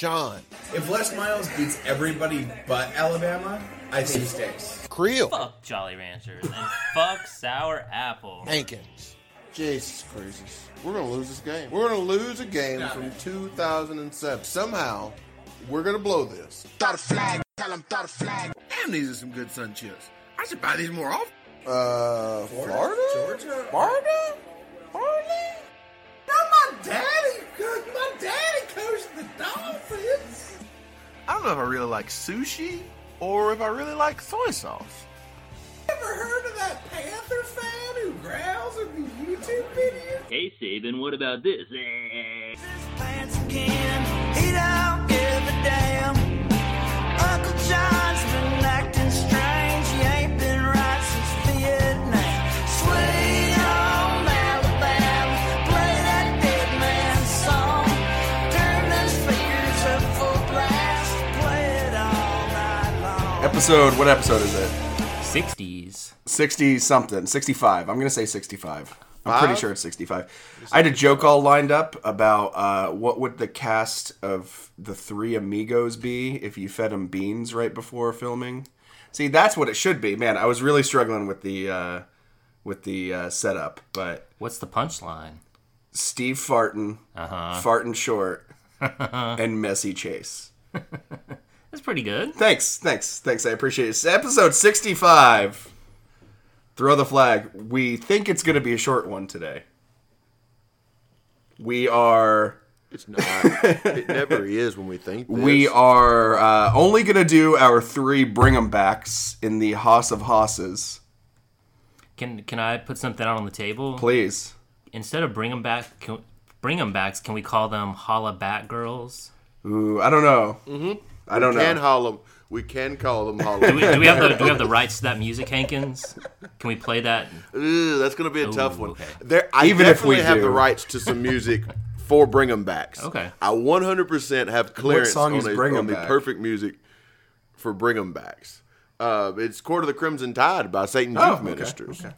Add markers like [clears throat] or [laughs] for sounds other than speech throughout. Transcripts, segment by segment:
Sean, If Les Miles beats everybody but Alabama, I think he stays. Creel, Fuck Jolly Ranchers and fuck Sour Apple. Hankins. Jesus Christ. We're going to lose this game. We're going to lose a game from 2007. Somehow, we're going to blow this. Throw the flag, tell him throw the flag. Damn, these are some good sun chips. I should buy these more often. Uh, Florida? Georgia? Florida? Florida? I don't know if I really like sushi or if I really like soy sauce. Ever heard of that Panther fan who growls in the YouTube videos? Hey, Saban, what about this? Eh. pants again. He don't give a damn. Uncle John's Episode, what episode is it? 60s. 60 something. 65. I'm going to say 65. I'm pretty sure it's 65. I had a joke all lined up about uh, what would the cast of the three amigos be if you fed them beans right before filming. See, that's what it should be. Man, I was really struggling with the uh, with the uh, setup, but What's the punchline? Steve Farton, Uh-huh. Farton Short, [laughs] and Messy Chase. That's pretty good. Thanks, thanks, thanks. I appreciate it. It's episode 65. Throw the flag. We think it's going to be a short one today. We are It's not. it never [laughs] is when we think this. we are uh, only going to do our three bring 'em backs in the Hoss of Hosses. Can can I put something out on the table? Please. Instead of bring them back, can, bring them backs. Can we call them holla back girls? Ooh, I don't know. Mm-hmm. I don't can know. haul them. We can call them haul Do we, 'em. do we have the do we have the rights to that music, Hankins? Can we play that? Ooh, that's going to be a tough one. okay. There, I Even if we definitely have do. the rights to some music for Bring 'em Backs. Okay. I 100% have clearance song on, is a- Bring 'em on the perfect music for Bring 'em Backs. Uh, it's Court of the Crimson Tide by Satan Oh, Youth okay, Ministers. okay.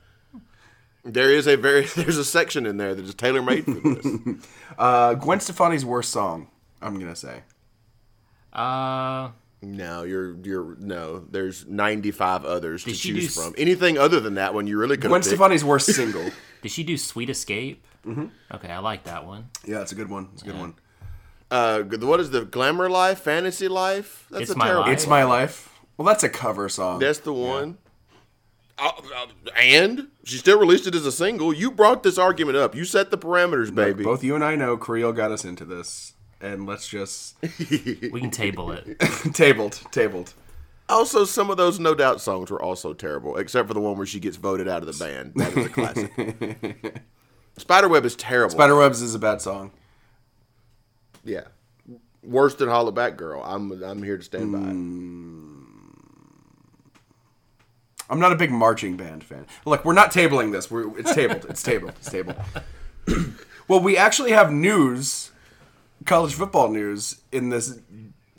There is a very [laughs] there's a section in there that is tailor made for this. [laughs] Uh, Gwen Stefani's worst song, I'm going to say. Uh, no, you're you're no. There's 95 others to choose do s- from. Anything other than that one, you really could. Gwen have. Stefani's worst [laughs] single. did she do Sweet Escape? Mm-hmm. Okay, I like that one. Yeah, it's a good one. It's a good one. Uh, what is the glamour life, fantasy life? That's It's a My terrible. Life. It's My Life. Well, that's a cover song. That's the one. Uh, uh, and she still released it as a single. You brought this argument up. You set the parameters, baby. Both you and I know Creel got us into this. And let's just We can table it. [laughs] tabled, tabled. Also, some of those No Doubt songs were also terrible, except for the one where she gets voted out of the band. That is a classic. [laughs] Spiderweb is terrible. Spiderwebs is a bad song. yeah, worse than Holla Back Girl. I'm I'm here to stand by. Mm. I'm not a big marching band fan. Look, we're not tabling this. We're, it's tabled. It's tabled. It's tabled. [laughs] well, we actually have news, college football news in this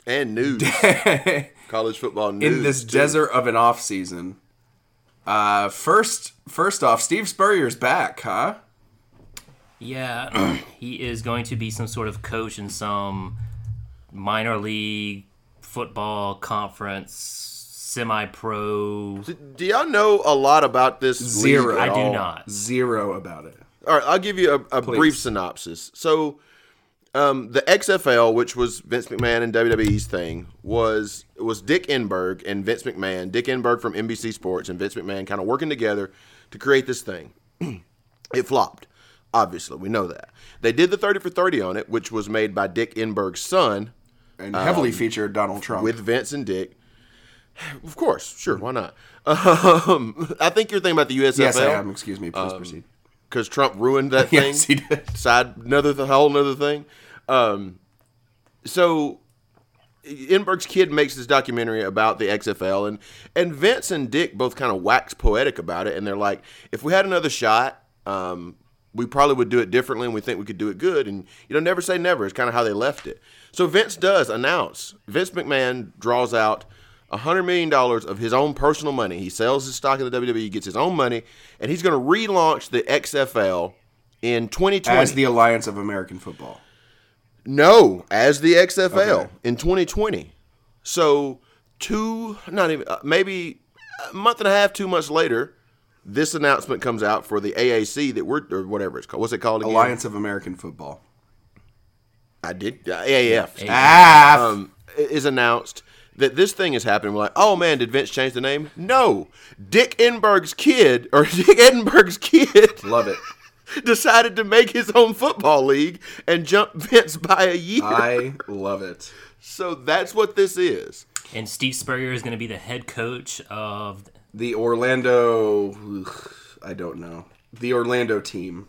And news, [laughs] college football news in this too. desert of an off season. Uh, first, first off, Steve Spurrier's back, huh? Yeah, [clears throat] he is going to be some sort of coach in some minor league football conference, semi-pro. Do y'all know a lot about this? league Zero. at I do all? not. Zero about it. All right, I'll give you a, a brief synopsis. So, um, the XFL, which was Vince McMahon and WWE's thing, was was Dick Enberg and Vince McMahon, Dick Enberg from NBC Sports and Vince McMahon, kind of working together to create this thing. [clears throat] it flopped. Obviously, we know that they did the thirty for thirty on it, which was made by Dick Enberg's son And heavily featured Donald Trump. with Vince and Dick. [sighs] Of course, sure, why not? [laughs] Um, I think you're thinking about the USFL. yes, I am. Excuse me. Please proceed. because Trump ruined that [laughs] thing. Yes, he did. Side another th- whole another thing. Um, so Enberg's kid makes this documentary about the XFL, and and Vince and Dick both kind of wax poetic about it, and they're like, if we had another shot, um, we probably would do it differently, and we think we could do it good. And you know, never say never is kind of how they left it. So Vince does announce. Vince McMahon draws out. $100 million of his own personal money. He sells his stock in the WWE, gets his own money, and he's going to relaunch the XFL in 2020. As the Alliance of American Football. No, as the XFL Okay. in 2020. So two, not even uh, maybe a month and a half, two months later, this announcement comes out for the AAC that we're or whatever it's called. What's it called again? Alliance of American Football. I did uh, AAF. Ah, um, is announced that this thing is happening. We're like, oh man, did Vince change the name? No, Dick Enberg's kid or [laughs] Dick Edinburgh's kid love it. [laughs] decided to make his own football league and jump [laughs] Vince by a year. I love it. so that's what this is. And Steve Spurrier is going to be the head coach of The Orlando. ugh, I don't know. The Orlando team.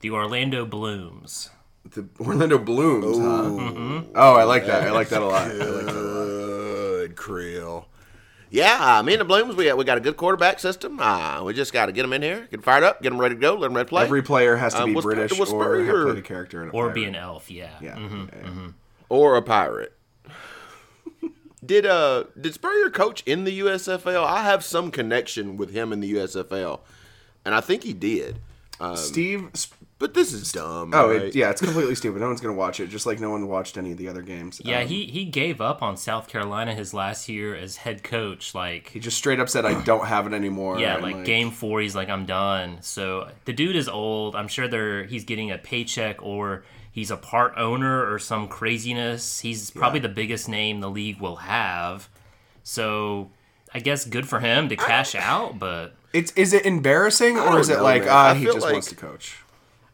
the Orlando Blooms. The Orlando Blooms, huh? Mm-hmm. Oh, I like that. I like that a lot. I like that a lot. Good Creel. Yeah, uh, me and the Blooms, we got, we got a good quarterback system. Uh, we just got to get them in here, get 'em fired up, get them ready to go, let them ready to play. Every player has to Um, be was- British was or have played a character in a Or pirate. be an elf, yeah. Yeah. yeah. or a pirate. did uh did Spurrier coach in the USFL? I have some connection with him in the USFL, and I think he did. Um, Steve. Sp- but this is dumb. Oh, right? it, yeah, it's completely stupid. No one's gonna watch it, just like no one watched any of the other games. Yeah, Um, he, he gave up on South Carolina his last year as head coach. Like, he just straight up said, "I don't have it anymore." yeah, and, like, game four, he's like, I'm done. So the dude is old. I'm sure they're he's getting a paycheck or he's a part owner or some craziness. He's probably the biggest name the league will have. So I guess good for him to cash out, but It's is it embarrassing or is it know, like ah I he just like- wants to coach?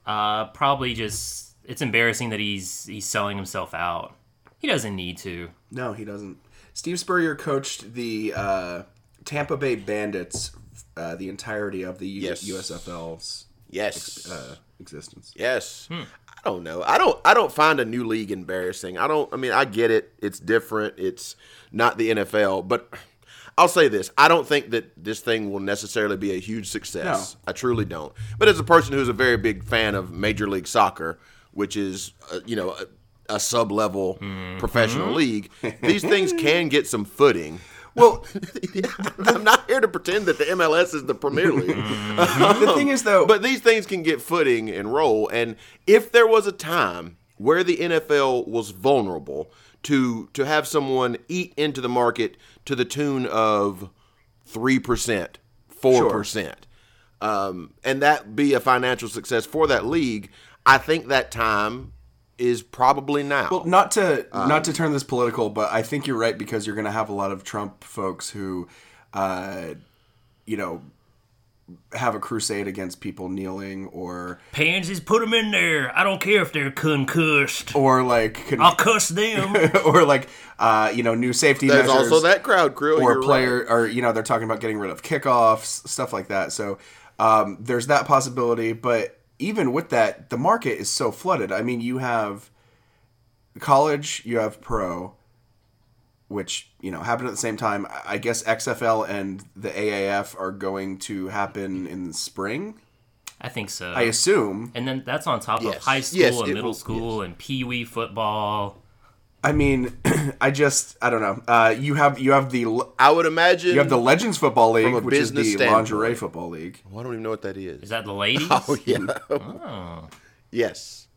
Uh, probably just it's embarrassing that he's he's selling himself out. He doesn't need to. No, he doesn't. Steve Spurrier coached the uh, Tampa Bay Bandits uh, the entirety of the Yes. USFL's Yes. uh, existence. Yes. I don't know. I don't. I don't find a new league embarrassing. I don't. I mean, I get it. It's different. It's not the NFL. But I'll say this: I don't think that this thing will necessarily be a huge success. I truly don't. But as a person who's a very big fan of Major League Soccer, which is uh, you know a, a sub-level professional league, these things [laughs] can get some footing. Well, [laughs] I'm not here to pretend that the MLS is the Premier League. the thing is though, But these things can get footing and roll. And if there was a time where the NFL was vulnerable to to have someone eat into the market to the tune of three percent, four percent, um, and that be a financial success for that league, I think that time is probably now. Well, not to not to turn this political, but I think you're right because you're going to have a lot of Trump folks who, uh, you know, have a crusade against people kneeling or Pansies, put them in there. I don't care if they're concussed. or like con- I'll cuss them. [laughs] or like uh, you know new safety There's measures. also that crowd crew. or player right. or you know they're talking about getting rid of kickoffs stuff like that so um, there's that possibility but even with that the market is so flooded i mean you have college you have pro which you know happen at the same time I- i guess xfl and the aaf are going to happen in the spring I think so. i assume and then that's on top Yes. of high school Yes, and middle will- school and pee wee football. i mean [clears throat] i just i don't know uh, you have you have the I would imagine you have the legends football league which is the business standpoint. lingerie football league Well, I don't even know what that is. Is that the ladies? [laughs] Oh yeah. Yes.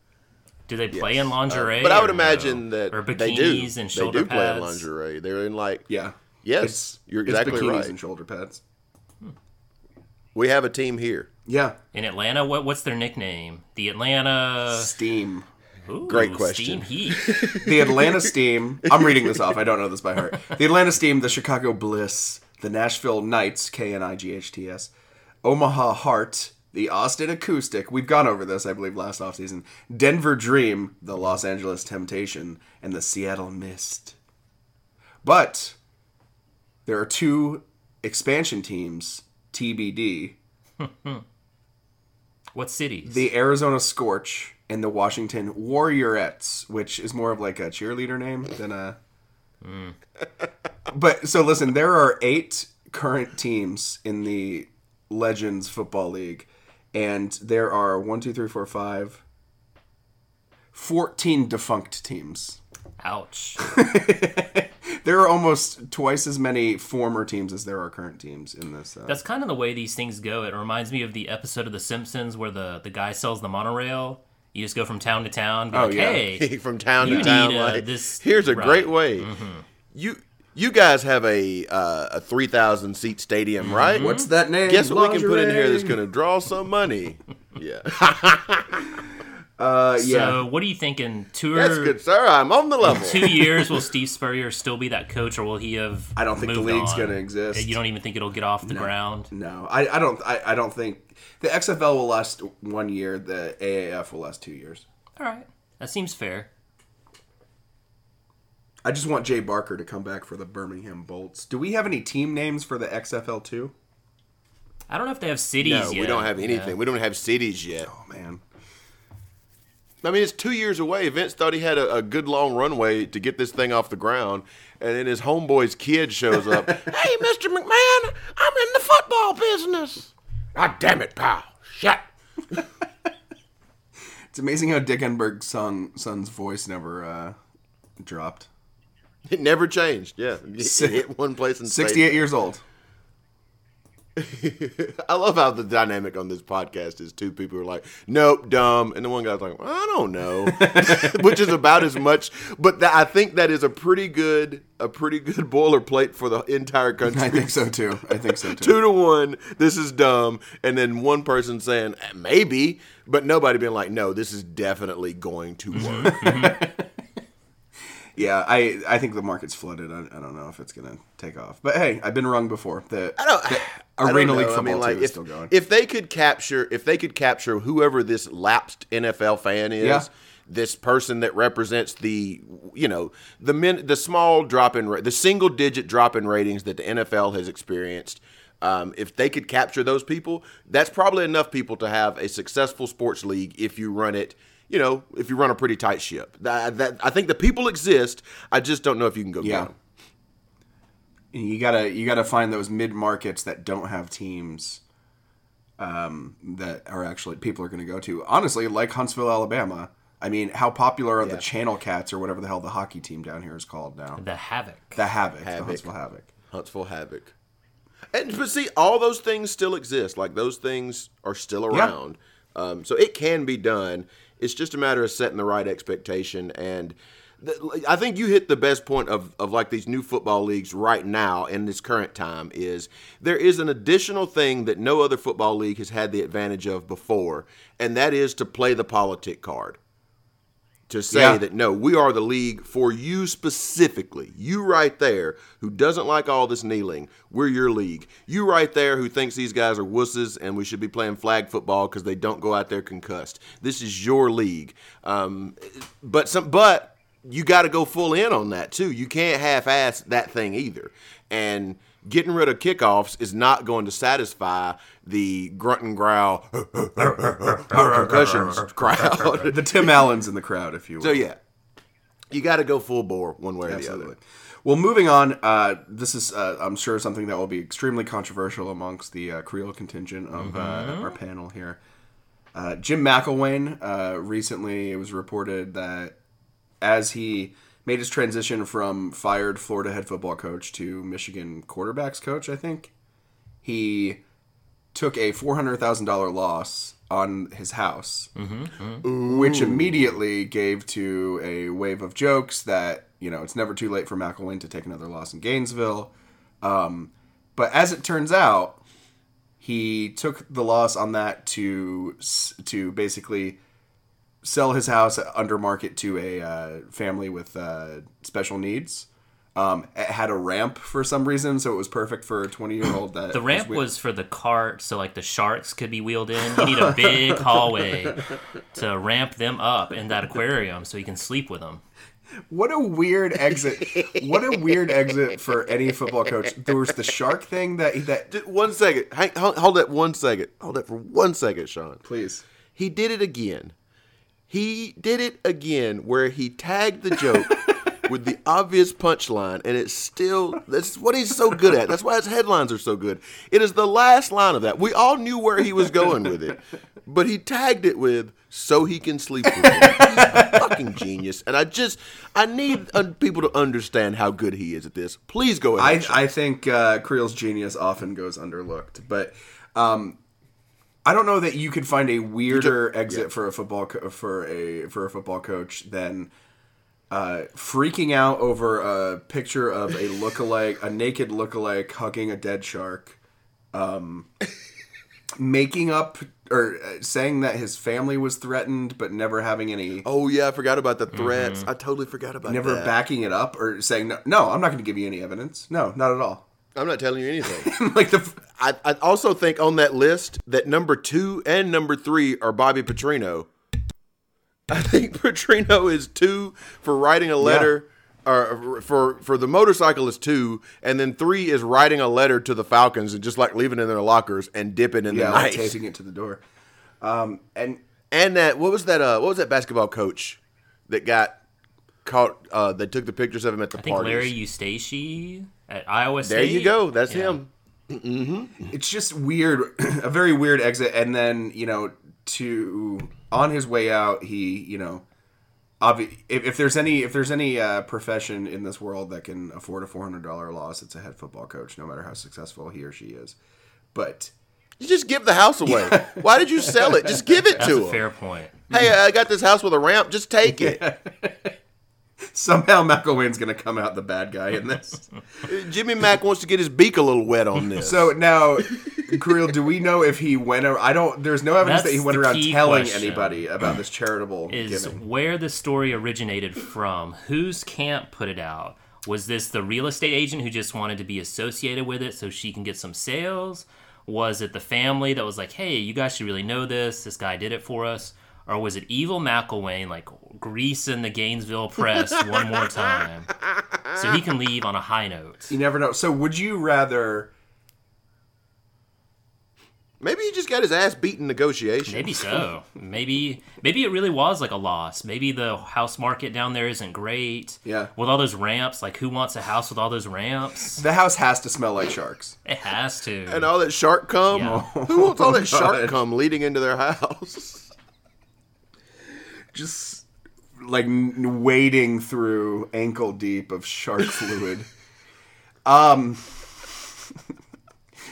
Do they play Yes. in lingerie? Uh, but I would or imagine no? that or bikinis they do. and they shoulder do play in lingerie. They're in like yeah yes, It's- you're it's exactly bikinis right. and shoulder pads. we have a team here. Yeah, In Atlanta, what what's their nickname? The Atlanta Steam. Ooh, Great question. Steam Heat. [laughs] The Atlanta Steam. I'm reading this off. I don't know this by heart. The Atlanta Steam, the Chicago Bliss, the Nashville Knights, K N I G H T S, Omaha Heart, the Austin Acoustic. We've gone over this, I believe, last offseason. Denver Dream, the Los Angeles Temptation, and the Seattle Mist. But there are two expansion teams, TBD. [laughs] what cities? the Arizona Scorch and the Washington Warriorettes, which is more of like a cheerleader name than a. Hmm. [laughs] but so listen, there are eight current teams in the Legends Football League, and there are one, two, three, four, five, 14 defunct teams. Ouch. [laughs] There are almost twice as many former teams as there are current teams in this. Uh, That's kind of the way these things go. It reminds me of the episode of The Simpsons where the, the guy sells the monorail You just go from town to town. Be Oh, like, yeah. hey, [laughs] from town to town. need, uh, like, this- here's a right. great way. You you guys have a uh, a three thousand seat stadium, right? What's that name? Guess what we can put in here that's going to draw some money? [laughs] Yeah, Uh, so what are you thinking? Two that's good, sir. I'm on the level. two years will Steve Spurrier still be that coach, or will he have? I don't think the league's on? gonna exist. You don't even think it'll get off the ground. No, I, I don't. I, I don't think the XFL will last one year. The AAF will last two years. All right, that seems fair. I just want Jay Barker to come back for the Birmingham Bolts. Do we have any team names for the XFL too? I don't know if they have cities no, yet. we don't have anything. Yeah. We don't have cities yet. Oh man, I mean, it's two years away. Vince thought he had a, a good long runway to get this thing off the ground, and then his homeboy's kid shows up. [laughs] hey, Mister McMahon, I'm in the football business. God damn it, pal! Shut. [laughs] it's amazing how Dick Enberg's son son's voice never uh, dropped. It never changed. Yeah, [laughs] it hit one place and. Sixty-eight years old. [laughs] I love how the dynamic on this podcast is two people are like, "Nope, dumb," and the one guy's like, "I don't know," [laughs] which is about as much. But that, I think that is a pretty good, a pretty good boilerplate for the entire country. I think so too. I think so too. Two to one, this is dumb, and then one person saying "Eh, maybe, but nobody being like, "No, this is definitely going to work." Yeah, I I think the market's flooded. I, I don't know if it's gonna take off. But hey, I've been wrong before. The, I don't. the [sighs] I don't Arena. League I football mean, like, too is if, still going. if they could capture, if they could capture whoever this lapsed NFL fan is, Yeah. this person that represents the, you know, the min, the small drop in, the single digit drop in ratings that the NFL has experienced. Um, if they could capture those people, that's probably enough people to have a successful sports league if you run it. You know, if you run a pretty tight ship, that, that I think the people exist. I just don't know if you can go Yeah. get 'em. you gotta you gotta find those mid markets that don't have teams um, that are actually people are gonna go to. Honestly, like Huntsville, Alabama. I mean, how popular are the Channel Cats or whatever the hell the hockey team down here is called now? The Havoc. The Havoc, the Havoc. Huntsville Havoc. Huntsville Havoc. And but see, all those things still exist. Like those things are still Yeah. around. Um, so it can be done. It's just a matter of setting the right expectation. And th- I think you hit the best point of, of like these new football leagues right now in this current time is there is an additional thing that no other football league has had the advantage of before, and that is to play the politic card to say Yeah. that no, we are the league for you specifically. You right there who doesn't like all this kneeling, we're your league. You right there who thinks these guys are wusses and we should be playing flag football because they don't go out there concussed. This is your league. Um, but some, but you got to go full in on that too. You can't half-ass that thing either. And getting rid of kickoffs is not going to satisfy the grunt and growl [laughs] concussions crowd. [laughs] The Tim Allens in the crowd, if you will. So yeah, you got to go full bore one way or the other. Well, moving on. Uh, this is, uh, I'm sure, something that will be extremely controversial amongst the uh, Creel contingent of uh, our panel here. Uh, Jim McElwain uh, recently, it was reported that as he made his transition from fired Florida head football coach to Michigan quarterbacks coach, I think he took a four hundred thousand dollar loss on his house, which immediately gave to a wave of jokes that you know it's never too late for McElwain to take another loss in Gainesville. Um, but as it turns out, he took the loss on that to to basically sell his house under market to a uh, family with uh, special needs. Um, it had a ramp for some reason, so it was perfect for a twenty year old. That The ramp wi- was for the cart, so like the sharks could be wheeled in. You need a [laughs] big hallway to ramp them up in that aquarium so you can sleep with them. What a weird exit! what a weird exit for any football coach. There was the shark thing that that Just one second. Hang, hold, hold that one second. Hold that for one second, Sean. please. He did it again. He did it again where he tagged the joke [laughs] with the obvious punchline, and it's still that's what he's so good at. That's why his headlines are so good. It is the last line of that. We all knew where he was going with it, but he tagged it with "so he can sleep with me." He's [laughs] a fucking genius, and I just I need uh, people to understand how good he is at this. Please go ahead. I, I think uh, Creel's genius often goes underlooked, but um, I don't know that you could find a weirder ju- exit yeah. for a football co- for a for a football coach than uh, freaking out over a picture of a lookalike, a naked lookalike hugging a dead shark, um, making up or uh, saying that his family was threatened, but never having any, Oh yeah, I forgot about the threats. I totally forgot about never that. backing it up or saying no, no, I'm not going to give you any evidence. No, not at all. I'm not telling you anything. [laughs] like the I, I also think on that list that number two and number three are Bobby Petrino. I think [laughs] Petrino is two for writing a letter, or for for the motorcycle is two, and then three is writing a letter to the Falcons and just like leaving it in their lockers and dipping in yeah, the like knife. taping it to the door. Um, and And that what was that? Uh, what was that basketball coach that got caught? Uh, they took the pictures of him at the I think parties. Larry Eustachy at Iowa State. there you go. That's Yeah. him. it's just weird [clears throat] a very weird exit and then you know to on his way out he you know obvi- if, if there's any if there's any uh, profession in this world that can afford a $400 loss it's a head football coach no matter how successful he or she is but You just give the house away. [laughs] Why did you sell it? Just give it That's to a him. fair point. Hey, I got this house with a ramp. Just take it. [laughs] [laughs] somehow McElwain's gonna come out the bad guy in this [laughs] Jimmy Mack wants to get his beak a little wet on this. so now Creel, do we know if he went ar- I don't there's no evidence that he went around telling anybody about this charitable Is giving where the story originated from. Whose camp put it out? Was this the real estate agent who just wanted to be associated with it so she can get some sales? Was it the family that was like, hey, you guys should really know this. This guy did it for us. Or was it evil McElwain, like greasing the Gainesville press one more time so he can leave on a high note? you never know so would you rather Maybe he just got his ass beat in negotiations. Maybe so. [laughs] Maybe maybe it really was like a loss. Maybe the house market down there isn't great. Yeah. With all those ramps, like who wants a house with all those ramps? the house has to smell like sharks It has to. And all that shark cum. Yeah. [laughs] Who wants all that oh, God. shark cum leading into their house? [laughs] just like n- wading through ankle deep of shark [laughs] fluid. Um. [laughs]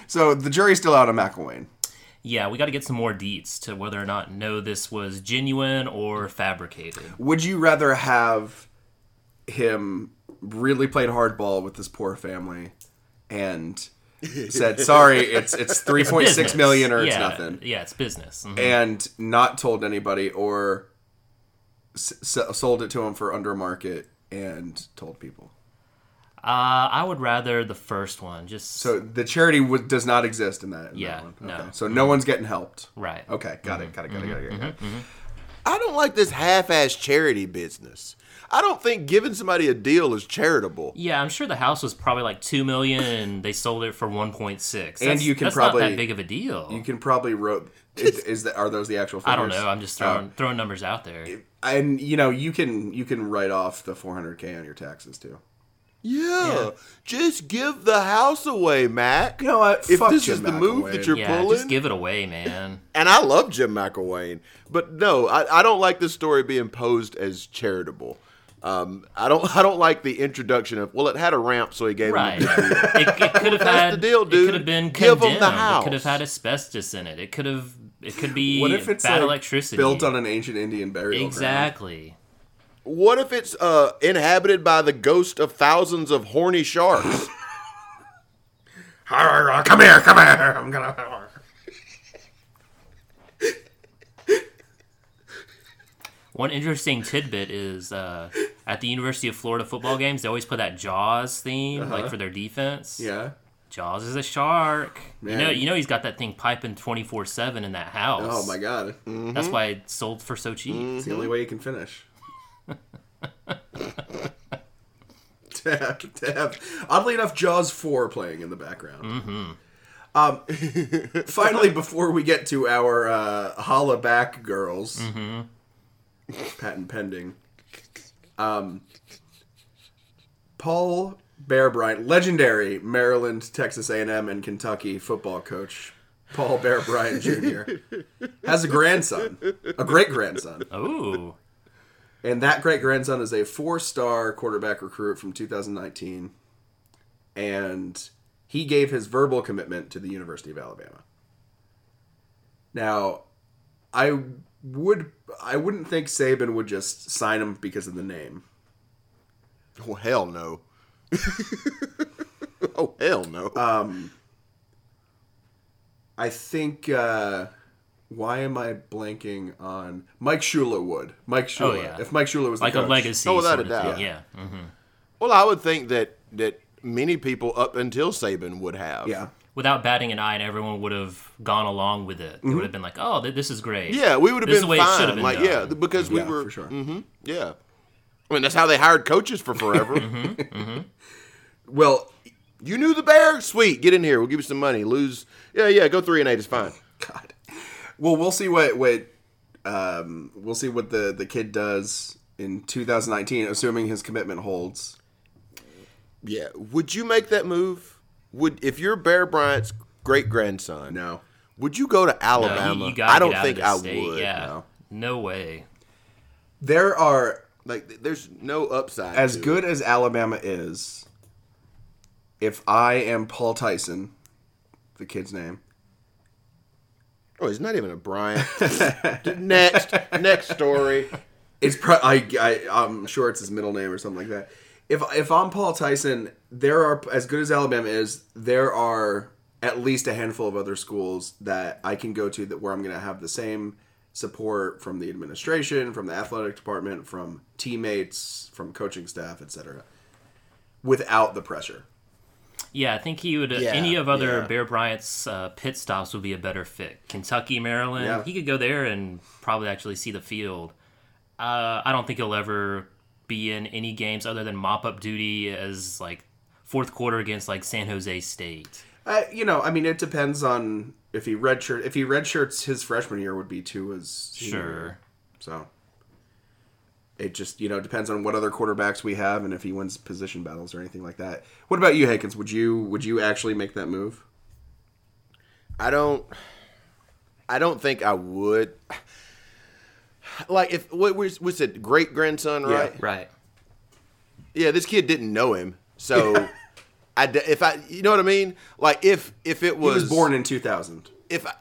So the jury's still out on McElwain. yeah, we got to get some more deets to whether or not no this was genuine or fabricated. Would you rather have him really played hardball with this poor family and said, [laughs] "Sorry, it's it's three point six Business. million or it's Yeah, nothing," Yeah, it's business. Mhm. and not told anybody, or s- sold it to him for under market and told people? Uh, I would rather the first one. Just So the charity w- does not exist in that. in that Yeah, no. Okay. So no one's getting helped. right. Okay, got it, mm-hmm. got it, got it, got it. Mm-hmm. Got it. Mm-hmm. I don't like this half-ass charity business. I don't think giving somebody a deal is charitable. Yeah, I'm sure the house was probably like two million, and they sold it for one point six. And you can that's probably- not that big of a deal. You can probably wrote. Is, [laughs] is that are those the actual? I don't know. I'm just throwing oh. throwing numbers out there. and you know you can you can write off the 400k on your taxes too. Yeah, just give the house away, Mac. You know what? If Fuck this Jim is the move that you're Yeah, pulling, just give it away, man. and I love Jim McElwain, but no, I, I don't like this story being posed as charitable. Um, I don't. [laughs] I don't like the introduction of. Well, it had a ramp, so he gave Right. him. it, it could [laughs] have had the deal, dude. It dude. could have been Give 'em the condemned. It could have had asbestos in it. It could have. It could be What if it's bad like, electricity built on an ancient Indian burial ground? Exactly. What if it's uh, inhabited by the ghost of thousands of horny sharks? [laughs] Come here, come here. I'm gonna. One interesting tidbit is uh, at the University of Florida football games, they always play that Jaws theme, like for their defense. Yeah. Jaws is a shark. You know, you know he's got that thing piping twenty four seven in that house. Oh my god. That's why it sold for so cheap. It's the only way you can finish. To, have, to have, oddly enough, Jaws 4 playing in the background. Mm-hmm. Um, [laughs] finally, before we get to our uh, holla back girls, patent pending, um, Paul Bear Bryant, legendary Maryland, Texas A&M, and Kentucky football coach, Paul Bear Bryant Jr., [laughs] has a grandson, a great grandson. Oh, And that great grandson is a four star quarterback recruit from 2019. And he gave his verbal commitment to the University of Alabama. Now, I would I wouldn't think Saban would just sign him because of the name. Oh hell no. [laughs] oh hell no. Um I think. Uh, why am I blanking on Mike Shula would Mike Shula? Oh, yeah. If Mike Shula was the like a coach. legacy. Oh, without sort a of doubt. thing, Yeah. mhm. well, I would think that that many people up until Saban would have. yeah, Without batting an eye, and everyone would have gone along with it. They would have been like, "Oh, th- this is great." Yeah, we would have This is been the way fine. have been like, done. yeah, because we Yeah, were for sure. hmm yeah. I mean, that's how they hired coaches for forever. [laughs] well, You knew the bear? Sweet, get in here. We'll give you some money. Lose, yeah, yeah. Go three and eight. It's fine. God. Well, we'll see what what um, we'll see what the the kid does in 2019, assuming his commitment holds. Yeah. Would you make that move? Would if you're Bear Bryant's great grandson? No, Would you go to No, Alabama? you, you I don't think I state. would. Yeah. no. No way. there are Like, there's no upside. as to good It. as Alabama is. If I am Paul Tyson, the kid's name, Oh, he's not even a Bryant. [laughs] next, next story. It's pro- I, I I'm sure it's his middle name or something like that. If if I'm Paul Tyson, there are as good as Alabama is, there are at least a handful of other schools that I can go to that where I'm going to have the same support from the administration, from the athletic department, from teammates, from coaching staff, etc. Without the pressure. Yeah, I think he would. Yeah, any of other yeah. Bear Bryant's uh, pit stops would be a better fit. Kentucky, Maryland. Yeah. He could go there and probably actually see the field. Uh, I don't think he'll ever be in any games other than mop up duty as like fourth quarter against like San Jose State. Uh, you know, I mean, it depends on if he redshirt. If he redshirts his freshman year, would be two as Sure. year. So it just you know depends on what other quarterbacks we have and if he wins position battles or anything like that. What about you, Hankins? Would you would you actually make that move? I don't. I don't think I would. Like if what was was it great grandson, right? Right. Yeah, this kid didn't know him, so [laughs] I if I you know what I mean. Like if if it He was, was born in 2000. if I,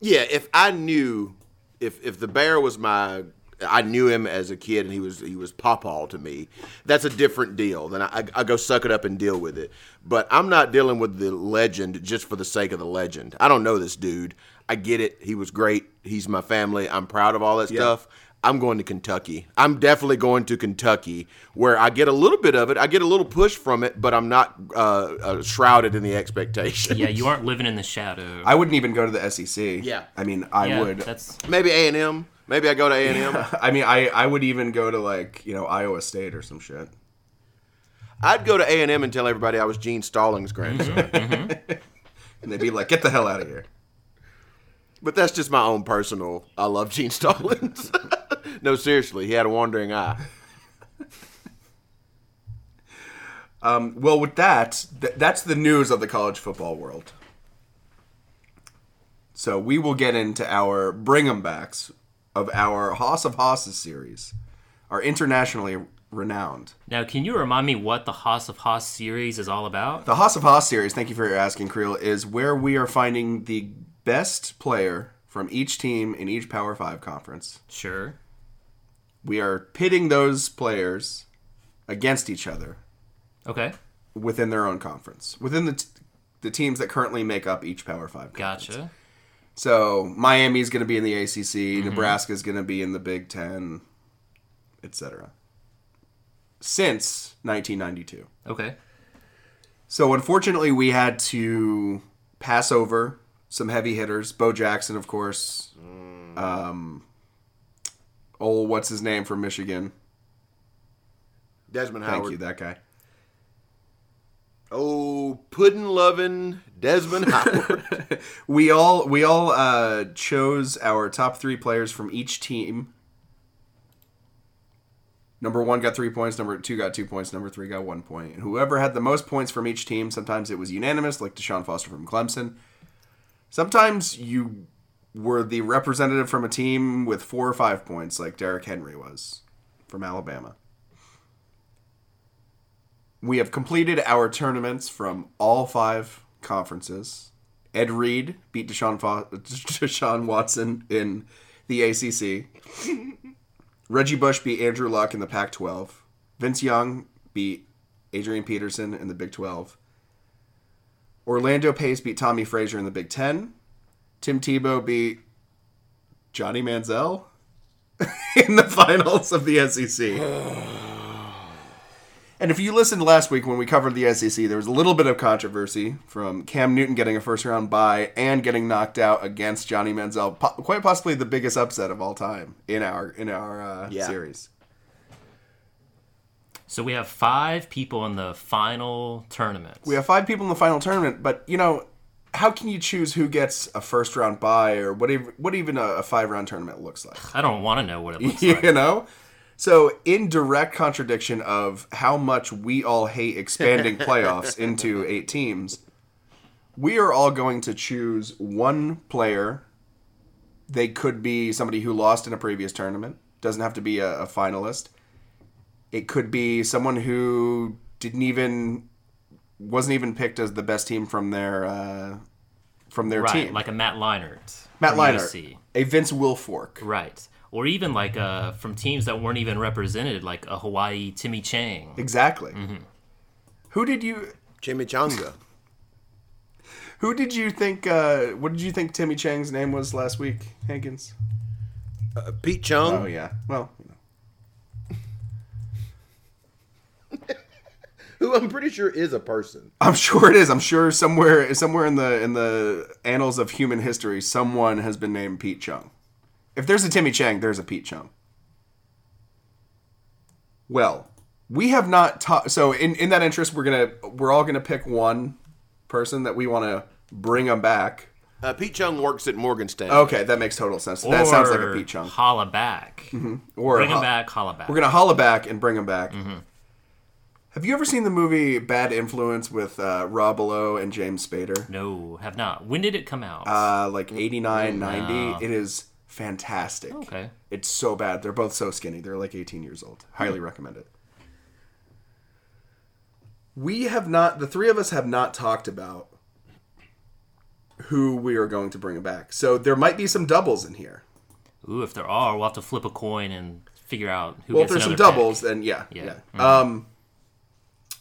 yeah if I knew if if the bear was my I knew him as a kid and he was he was pawpaw to me. That's a different deal. Then I, I, I go suck it up and deal with it. But I'm not dealing with the legend just for the sake of the legend. I don't know this dude. I get it. He was great. He's my family. I'm proud of all that stuff. I'm going to Kentucky. I'm definitely going to Kentucky, where I get a little bit of it. I get a little push from it, but I'm not uh, uh, shrouded in the expectation. Yeah, you aren't living in the shadow. I wouldn't even go to the SEC. Yeah. I mean, I yeah, would. That's Maybe A and M. Maybe I go to A and M. [laughs] I mean, I I would even go to like you know Iowa State or some shit. I'd go to A and M and tell everybody I was Gene Stallings' grandson. [laughs] And they'd be like, "Get the hell out of here." but that's just my own personal. I love Gene Stallings. [laughs] no, seriously, he had a wandering eye. Um, well, with that, th- that's the news of the college football world. So we will get into our bring 'em backs of our Hoss of Hosses series, are internationally renowned. now. Can you remind me what the Hoss of Hosses series is all about? The Hoss of Hosses series, thank you for asking, Creel, is where we are finding the best player from each team in each Power Five conference. Sure. We are pitting those players against each other Okay. within their own conference, within the, t- the teams that currently make up each Power Five. Conference. Gotcha. So Miami's going to be in the ACC, Nebraska's going to be in the Big Ten, etc. Since 1992. Okay. So unfortunately, we had to pass over some heavy hitters. Bo Jackson, of course. Um, oh, what's his name from Michigan? Desmond Howard. Thank you, that guy. Oh, pudding loving Desmond Howard. [laughs] We all we all uh, chose our top three players from each team. Number one got three points. Number two got two points. Number three got one point. And whoever had the most points from each team, sometimes it was unanimous, like Deshaun Foster from Clemson. Sometimes you were the representative from a team with four or five points, like Derrick Henry was from Alabama. We have completed our tournaments from all five conferences Ed Reed beat Deshaun, [laughs] Deshaun Watson in the ACC. [laughs] Reggie Bush beat Andrew Luck in the Pac 12. Vince Young beat Adrian Peterson in the Big 12. Orlando Pace beat Tommie Frazier in the Big 10. Tim Tebow beat Johnny Manziel [laughs] in the finals of the SEC. [sighs] [sighs] [sighs] And if you listened last week when we covered the SEC, there was a little bit of controversy from Cam Newton getting a first round bye and getting knocked out against Johnny Manziel, po- quite possibly the biggest upset of all time in our in our uh, Yeah. series. So we have five people in the final tournament. We have five people in the final tournament, but you know, how can you choose who gets a first round bye or what even what even a, a five round tournament looks like? I don't want to know what it looks [laughs] you like. You know? So, in direct contradiction of how much we all hate expanding [laughs] playoffs into eight teams, we are all going to choose one player. They could be somebody who lost in a previous tournament, doesn't have to be a, a finalist. It could be someone who didn't even wasn't even picked as the best team from their uh, from their Right, team. like a Matt Leinart. Matt Leinart, USC. a Vince Wilfork. Right. Or even like uh, from teams that weren't even represented, like a Hawaii Timmy Chang. Exactly. Who did you Chimichanga. [laughs] Who did you think? Uh, what did you think Timmy Chang's name was last week, Hankins? Uh, Pete Chung. Oh yeah. Well, you know. [laughs] who I'm pretty sure is a person. I'm sure it is. I'm sure somewhere, somewhere in the in the annals of human history, someone has been named Pete Chung. If there's a Timmy Chang, there's a Pete Chung. Well, we have not talked. So in in that interest, we're gonna we're all gonna pick one person that we want to bring them back. Uh, Pete Chung works at Morgan Stanley. Okay, that makes total sense. that sounds like a Pete Chung. Holla back. Or Bring him back, holla back. We're gonna holla back and bring him back. Have you ever seen the movie Bad Influence with uh, Rob Lowe and James Spader? No, have not. When did it come out? Uh, like 89, 90. It is fantastic. okay. It's so bad. They're both so skinny. They're like 18 years old. Highly recommend it. We have not, the three of us have not talked about who we are going to bring back. So there might be some doubles in here. Ooh, if there are, we'll have to flip a coin and figure out who Well, if gets there's some another pick. doubles, then yeah, Yeah. yeah. Mhm. Um,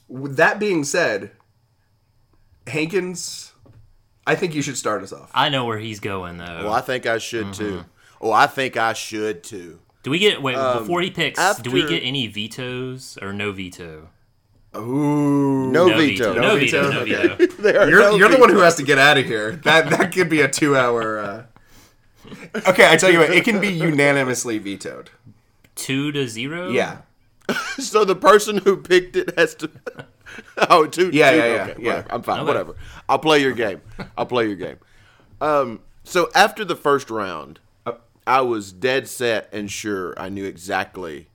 with that being said, Hankins, I think you should start us off. I know where he's going though. Well, I think I should Mm-hmm. too. Oh, I think I should too. do we get wait before he picks? do we Um, get any vetoes or no veto? Ooh, No, No veto. veto. No veto. veto? No Okay. veto. [laughs] There you're no you're the one who has to get out of here. That that could be a two hour. Uh... [laughs] Okay, I tell you what, it can be unanimously vetoed. Two to zero. Yeah, [laughs] So the person who picked it has to. oh, two. Yeah, two, yeah, yeah, okay, yeah. whatever. I'm fine. Okay. Whatever. I'll play your game. I'll play your game. Um. So after the first round, I was dead set and sure I knew exactly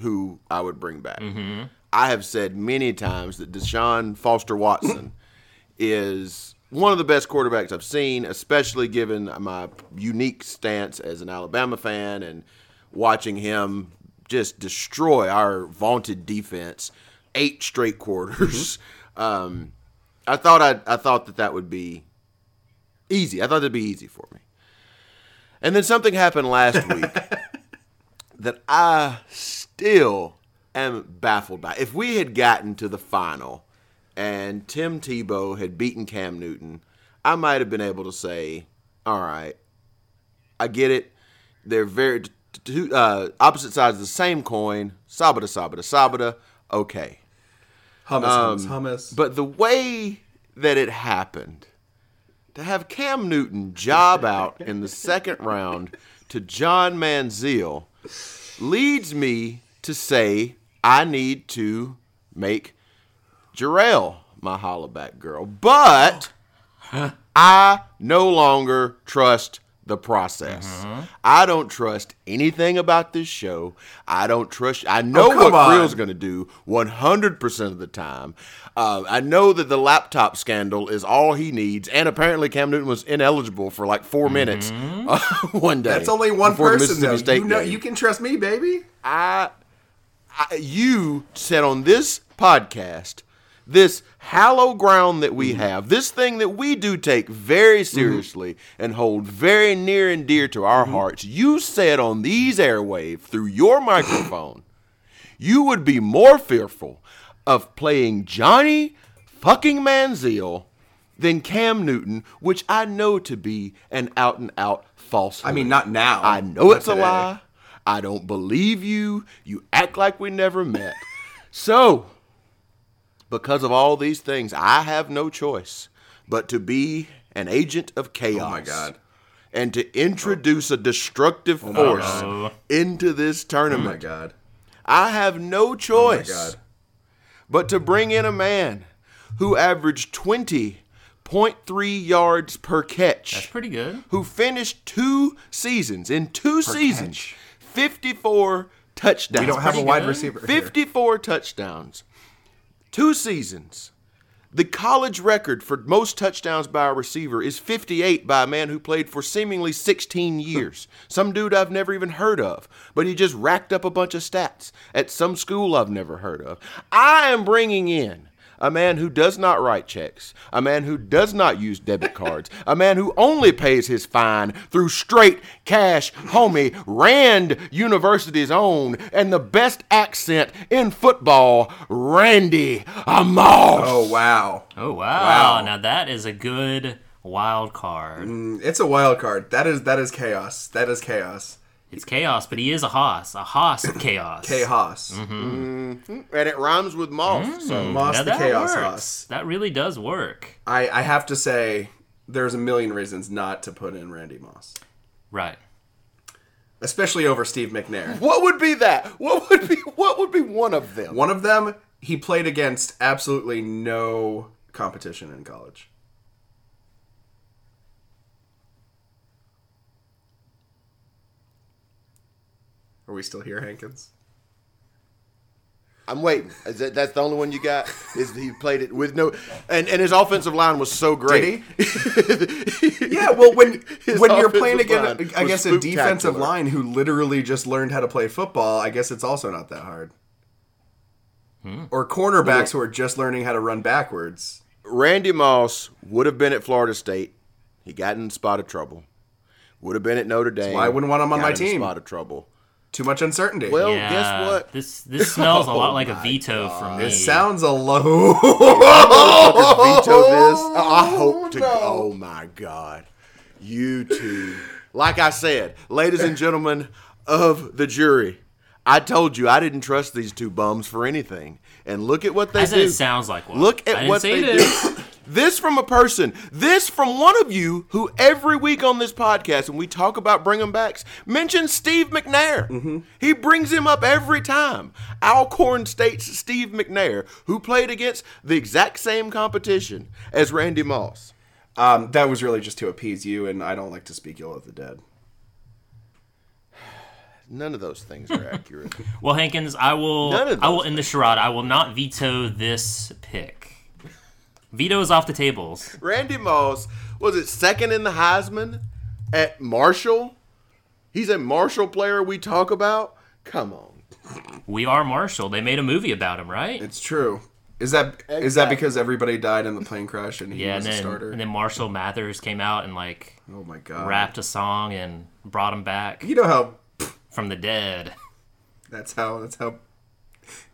who I would bring back. Mm-hmm. I have said many times that Deshaun Foster Watson [clears throat] is one of the best quarterbacks I've seen, especially given my unique stance as an Alabama fan and watching him just destroy our vaunted defense eight straight quarters. [laughs] Um, I thought I I thought that that would be easy. I thought it'd be easy for me. And then something happened last [laughs] week that I still am baffled by. If we had gotten to the final and Tim Tebow had beaten Cam Newton, I might have been able to say, all right, I get it. They're very two uh, opposite sides of the same coin. Sabata, sabata, sabata. Okay. hummus, hummus, hummus. But the way that it happened, to have Cam Newton job out in the second round to John Manziel, leads me to say I need to make Jarrell my hollaback girl. But I no longer trust the process. Mm-hmm. I don't trust anything about this show. I don't trust. I know Oh, what on. Creel's going to do 100% of the time. Uh, I know that the laptop scandal is all he needs. And apparently, Cam Newton was ineligible for like 4 minutes uh, [laughs] one day. Mm-hmm. That's only one person though. You know, you can trust me, baby. I, I, you said on this podcast this hallow ground that we mm-hmm. have, this thing that we do take very mm-hmm. seriously and hold very near and dear to our mm-hmm. hearts, you said on these airwaves through your microphone, you would be more fearful of playing Johnny fucking Manziel than Cam Newton, which I know to be an out and out falsehood. I mean, not now. I know but it's a lie. I don't believe you. You act like we never met. so, because of all these things, I have no choice but to be an agent of chaos. Oh my God. And to introduce a destructive oh force God. into this Oh tournament. my god. I have no oh choice God. but to bring in a man who averaged 20.3 yards per catch That's pretty good. who finished two seasons in two seasons, catch. 54 touchdowns. We don't have a wide good. receiver. here. 54 touchdowns. Two seasons. The college record for most touchdowns by a receiver is 58 by a man who played for seemingly 16 years. Some dude I've never even heard of, but he just racked up a bunch of stats at some school I've never heard of. I am bringing in a man who does not write checks, a man who does not use debit cards, a man who only pays his fine through straight cash, homie, Rand University's own, and the best accent in football, Randy Amos. Oh wow. Oh wow. Wow. Now that is a good wild card. Mm, it's a wild card. That is that is chaos. That is chaos. It's chaos, but he is a hoss. A hoss of chaos. Chaos. Mm-hmm. Mm-hmm. And it rhymes with Moss. Mm, so Moss the that chaos works. Hoss. That really does work. I, I have to say, there's a million reasons not to put in Randy Moss, Right. especially over Steve McNair. what would be that? What would be what would be one of them? One of them, he played against absolutely no competition in college. Are we still here, Hankins? I'm waiting. Is that, that's the only one you got? Is he played it with no and, and his offensive line was so great. [laughs] Yeah, well, when His when you're playing against I guess a defensive line who literally just learned how to play football, I guess it's also not that hard. Hmm. Or cornerbacks who are just learning how to run backwards. Randy Moss would have been at Florida State. He got in a spot of trouble. Would have been at Notre Dame. why I wouldn't want him on got my in team. spot of trouble. Too much uncertainty. Well, yeah. guess what? This this smells a lot [laughs] Oh like a my veto from me. it sounds a low. [laughs] Motherfuckers veto this. Oh, I hope to. Oh my God, you two. Like I said, ladies and gentlemen of the jury, I told you I didn't trust these two bums for anything, and look at what they I said do. it sounds like one. Look I at didn't what say they it do. [coughs] is. This from a person. This from one of you who every week on this podcast, when we talk about bring bringing backs, mentions Steve McNair. Mm-hmm. He brings him up every time. Alcorn State's Steve McNair, who played against the exact same competition as Randy Moss. um, that was really just to appease you, and I don't like to speak ill of the dead. [sighs] None of those things are [laughs] accurate. Well, Hankins, I will. None of I will those end the charade. I will not veto this pick. Veto is off the tables. Randy Moss was it second in the Heisman at Marshall? He's a Marshall player we talk about. Come on. We are Marshall. They made a movie about him, right? It's true. Is that is that Exactly. because everybody died in the plane crash and he yeah, was and a then starter? and then Marshall Mathers came out and like oh my god! rapped a song and brought him back You know how from the dead. that's how that's how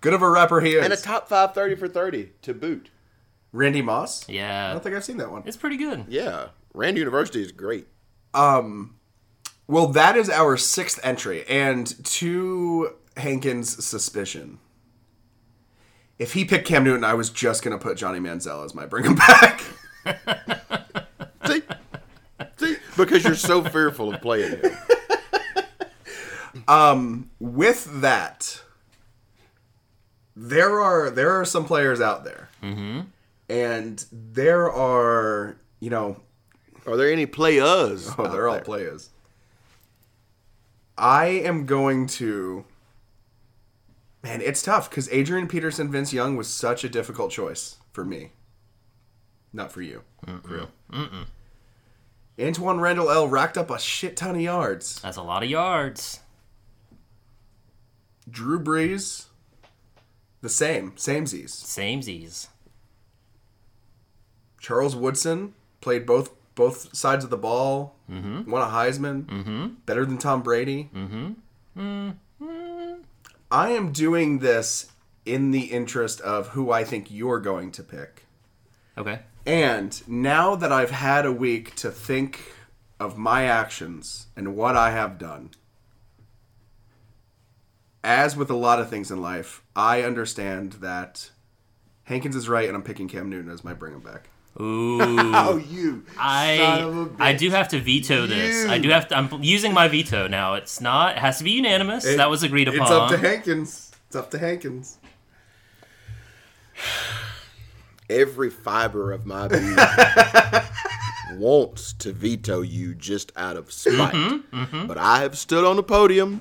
good of a rapper he is. And a top five 30 for 30 to boot. Randy Moss. Yeah. I don't think I've seen that one. it's pretty good. Yeah. Rand University is great. Um Well, that is our sixth entry, and to Hankins' suspicion, if he picked Cam Newton, I was just gonna put Johnny Manziel as my bring him back. [laughs] See? See? Because you're so fearful of playing him. um With that, there are there are some players out there, mm-hmm. And there are you know Are there any players? [laughs] oh they're all players. I am going to. Man, it's tough because Adrian Peterson, Vince Young was such a difficult choice for me. Not for you. Mm, real. Antwaan Randle El racked up a shit ton of yards. That's a lot of yards. Drew Brees, the same, samesies. Samesies. Charles Woodson played both both sides of the ball. Mm-hmm. Won a Heisman. Mm-hmm. Better than Tom Brady. Mm-hmm. I am doing this in the interest of who I think you're going to pick. Okay. And now that I've had a week to think of my actions and what I have done, as with a lot of things in life, I understand that Hankins is right, and I'm picking Cam Newton as my bring him back. Ooh. [laughs] Oh, you son of a I bitch. I do have to veto this. You. I do have to. I'm using my veto now. It's not. It has to be unanimous. that was agreed upon. It's up to Hankins. It's up to Hankins. [sighs] every fiber of my [laughs] being wants to veto you just out of spite. Mm-hmm, But I have stood on the podium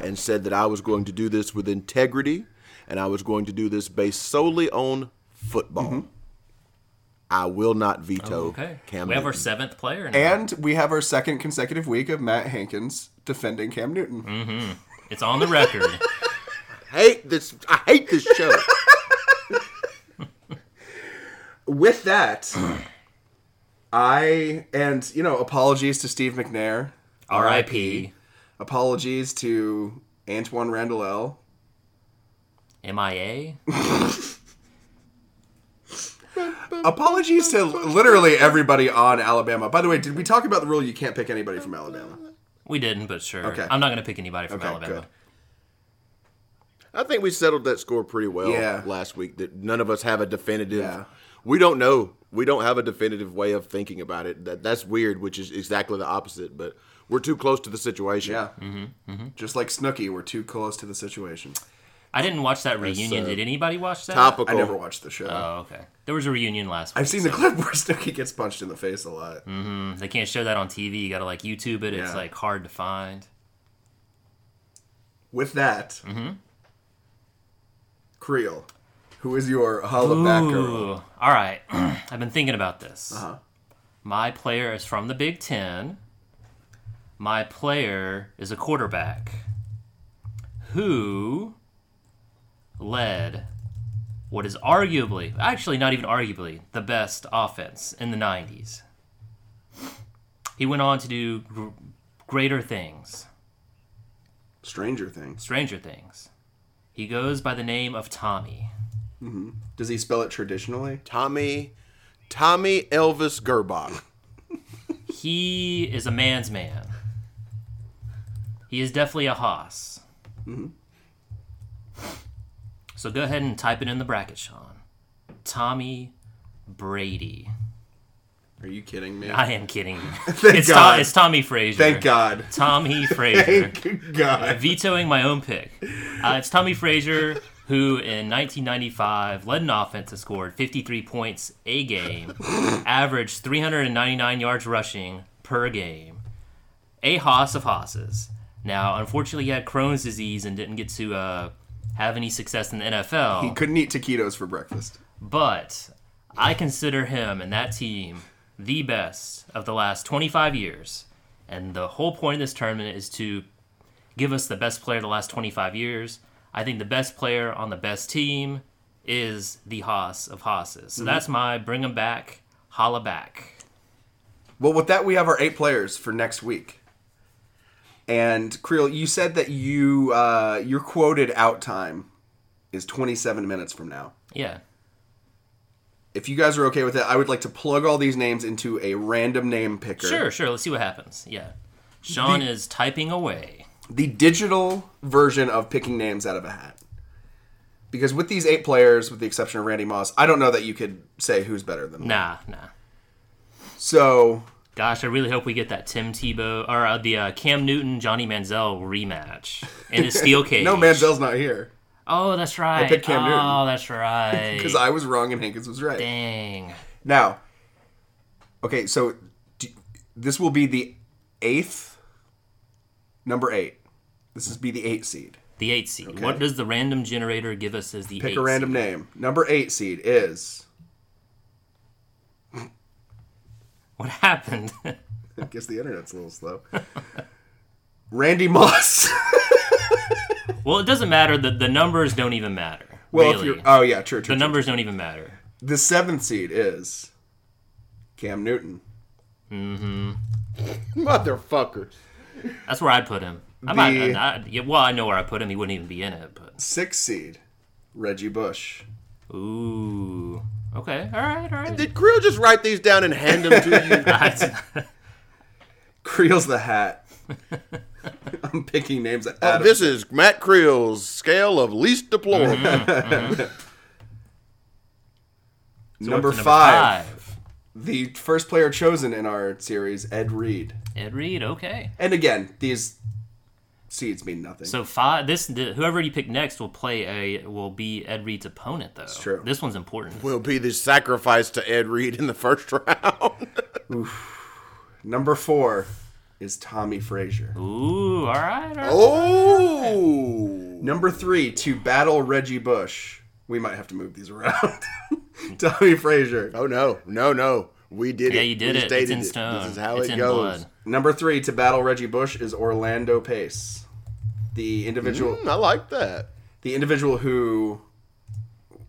and said that I was going to do this with integrity and I was going to do this based solely on football. I will not veto Oh, Okay. Cam we have our seventh player. Now. And we have our second consecutive week of Matt Hankins defending Cam Newton. Mm-hmm. it's on the record. I [laughs] hate this. I hate this show. [laughs] With that, I and you know apologies to Steve McNair, R.I.P. apologies to Antwaan Randle El. M.I.A. [laughs] Apologies to literally everybody on Alabama. By the way, did we talk about the rule you can't pick anybody from Alabama? We didn't, but sure. Okay. I'm not going to pick anybody from Okay, Alabama. good. I think we settled that score pretty well Yeah. last week. That none of us have a definitive. Yeah. We don't know. We don't have a definitive way of thinking about it. That that's weird. Which is exactly the opposite. But we're too close to the situation. Yeah. Mm-hmm. Mm-hmm. Just like Snooki, we're too close to the situation. I didn't watch that reunion. uh, Did anybody watch that? Topical. I never watched the show. Oh, okay. There was a reunion last week. I've seen the clip where [laughs] Snooki gets punched in the face a lot. Mm-hmm. They can't show that on TV. You got to like YouTube it. It's like hard to find. With that, mm-hmm. Creel, who is your holla back girl? All right. [clears throat] I've been thinking about this. Uh-huh. My player is from the Big Ten. My player is a quarterback who led what is arguably, actually not even arguably, the best offense in the 90s. He went on to do gr- greater things, Stranger Things. stranger things. He goes by the name of Tommy. Mm-hmm. Does he spell it traditionally? Tommy, Tommy Elvis Gerbach. [laughs] He is a man's man. He is definitely a hoss. Mm-hmm. So go ahead and type it in the bracket, Sean. Tommy Brady. Are you kidding me? I am kidding. [laughs] Thank it's, God. it's Tommie Frazier. Thank God. Tommie [laughs] Frazier. Thank God. Vetoing my own pick. Uh, it's Tommie Frazier, who in 1995 led an offense that scored 53 points a game, [laughs] averaged 399 yards rushing per game. A hoss of hosses. Now, unfortunately, he had Crohn's disease and didn't get to uh, have any success in the NFL. He couldn't eat taquitos for breakfast. But I consider him and that team the best of the last 25 years. And the whole point of this tournament is to give us the best player of the last 25 years. I think the best player on the best team is the Hoss of Hosses. So mm-hmm. that's my bring him back, holla back. Well, with that, we have our eight players for next week. And Creel, you said that you uh, your quoted out time is 27 minutes from now. Yeah. If you guys are okay with it, I would like to plug all these names into a random name picker. Sure, sure. Let's see what happens. Yeah. Sean is typing away. the digital version of picking names out of a hat. Because with these eight players, with the exception of Randy Moss, I don't know that you could say who's better than. Nah, nah. So Gosh, I really hope we get that Tim Tebow or uh, the uh, Cam Newton Johnny Manziel rematch in a steel [laughs] cage. no, Manziel's not here Oh, that's right. I picked Cam oh, Newton. that's right. [laughs] because I was wrong and Hankins was right. Dang. Now, okay, so do, this will be the eighth, number eight. This is be the eight seed. The eight seed. What does the random generator give us as the Pick a random seed? name. Number eight seed is. What happened? [laughs] I guess the internet's a little slow. [laughs] Randy Moss. [laughs] well, it doesn't matter. The, the numbers don't even matter. well, really. if you're, oh yeah, true, true. the true. numbers don't even matter. The seventh seed is Cam Newton. Mm-hmm. Motherfuckers. That's where I'd put him. I might, The- I, yeah, well, I know where I put him. He wouldn't even be in it, but Sixth seed, Reggie Bush. ooh, okay, all right, all right. Did Creel just write these down and hand them to you? [laughs] Guys? [laughs] Creel's the hat. [laughs] I'm picking names that Oh, this is Matt Creel's scale of least deplorable. Mm-hmm, mm-hmm. So number, we're up to five, The first player chosen in our series, Ed Reed. Ed Reed, okay. And again, these seeds mean nothing. So five. This the, whoever you pick next will play a will be Ed Reed's opponent, though. That's true. This one's important. Will be the sacrifice to Ed Reed in the first [laughs] round. Number four is Tommie Frazier. Ooh, all right, all right. oh. Number three, to battle Reggie Bush. We might have to move these around. [laughs] Tommie Frazier. Oh no, no, no. We did Yeah, it. you did we it. It's stated in it. stone. This is how it's it in goes. blood. Number three, to battle Reggie Bush is Orlando Pace. The individual Mm, I like that. the individual who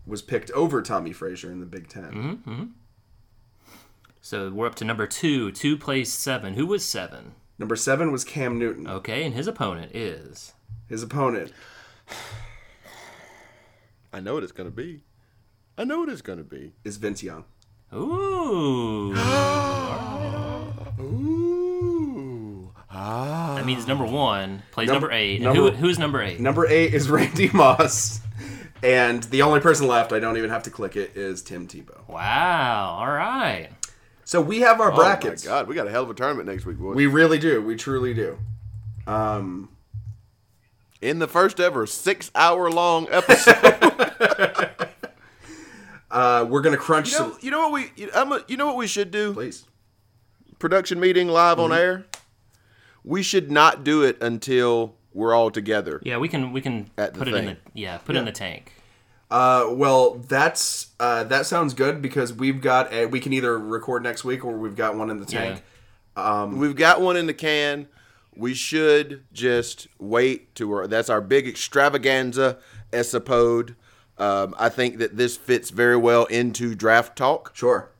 was picked over Tommie Frazier in the Big 10 Mm-hmm. So we're up to number two. Two plays seven. Who was seven? Number seven was Cam Newton. Okay, and his opponent is. His opponent, [sighs] I know what it's gonna be. I know what it's gonna be. is Vince Young. Ooh. [gasps] Ooh. Ah. that means number one plays Number- number, eight. And number- who, who's number eight? Number eight is [laughs] Randy Moss. And the only person left, I don't even have to click it, is Tim Tebow. Wow. All right. So we have our brackets. Oh my god, we got a hell of a tournament next week, boys. We really do. We truly do. Um, in the first ever six-hour-long episode. [laughs] uh, we're gonna crunch you, know, some. you know what we? You, I'm a, you know what we should do? Please. Production meeting live on Mm-hmm. air. We should not do it until we're all together. Yeah, we can we can At put it in the yeah put it in the tank. Uh, well, that's uh, that sounds good because we've got a, we can either record next week or we've got one in the tank. Um, We've got one in the can. We should just wait to our. That's our big extravaganza esopode. Um, I think that this fits very well into draft talk, Sure.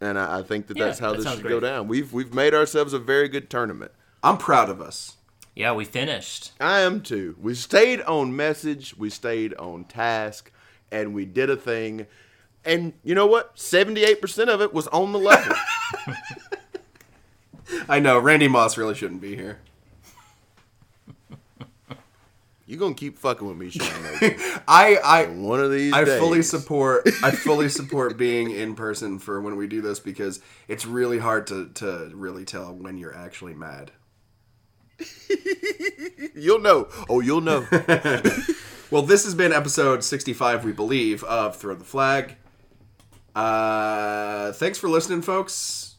And I, I think that Yeah, that's how that this sounds should go down. We've we've made ourselves a very good tournament. I'm proud of us. Yeah, we finished. I am too. We stayed on message, we stayed on task, and we did a thing. And you know what? 78% of it was on the level. [laughs] I know Randy Moss really shouldn't be here. You're going to keep fucking with me, Sean. [laughs] I I One of these I days. fully support I [laughs] fully support being in person for when we do this because it's really hard to to really tell when you're actually mad. [laughs] You'll know. Oh, you'll know. Well, this has been episode 65, we believe, of Throw the Flag. Uh, thanks for listening, folks.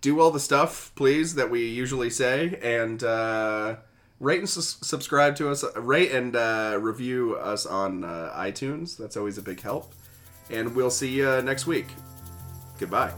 Do all the stuff, please, that we usually say, and uh, rate and subscribe to us. Rate and uh, review us on uh, iTunes. That's always a big help. And we'll see you next week. Goodbye.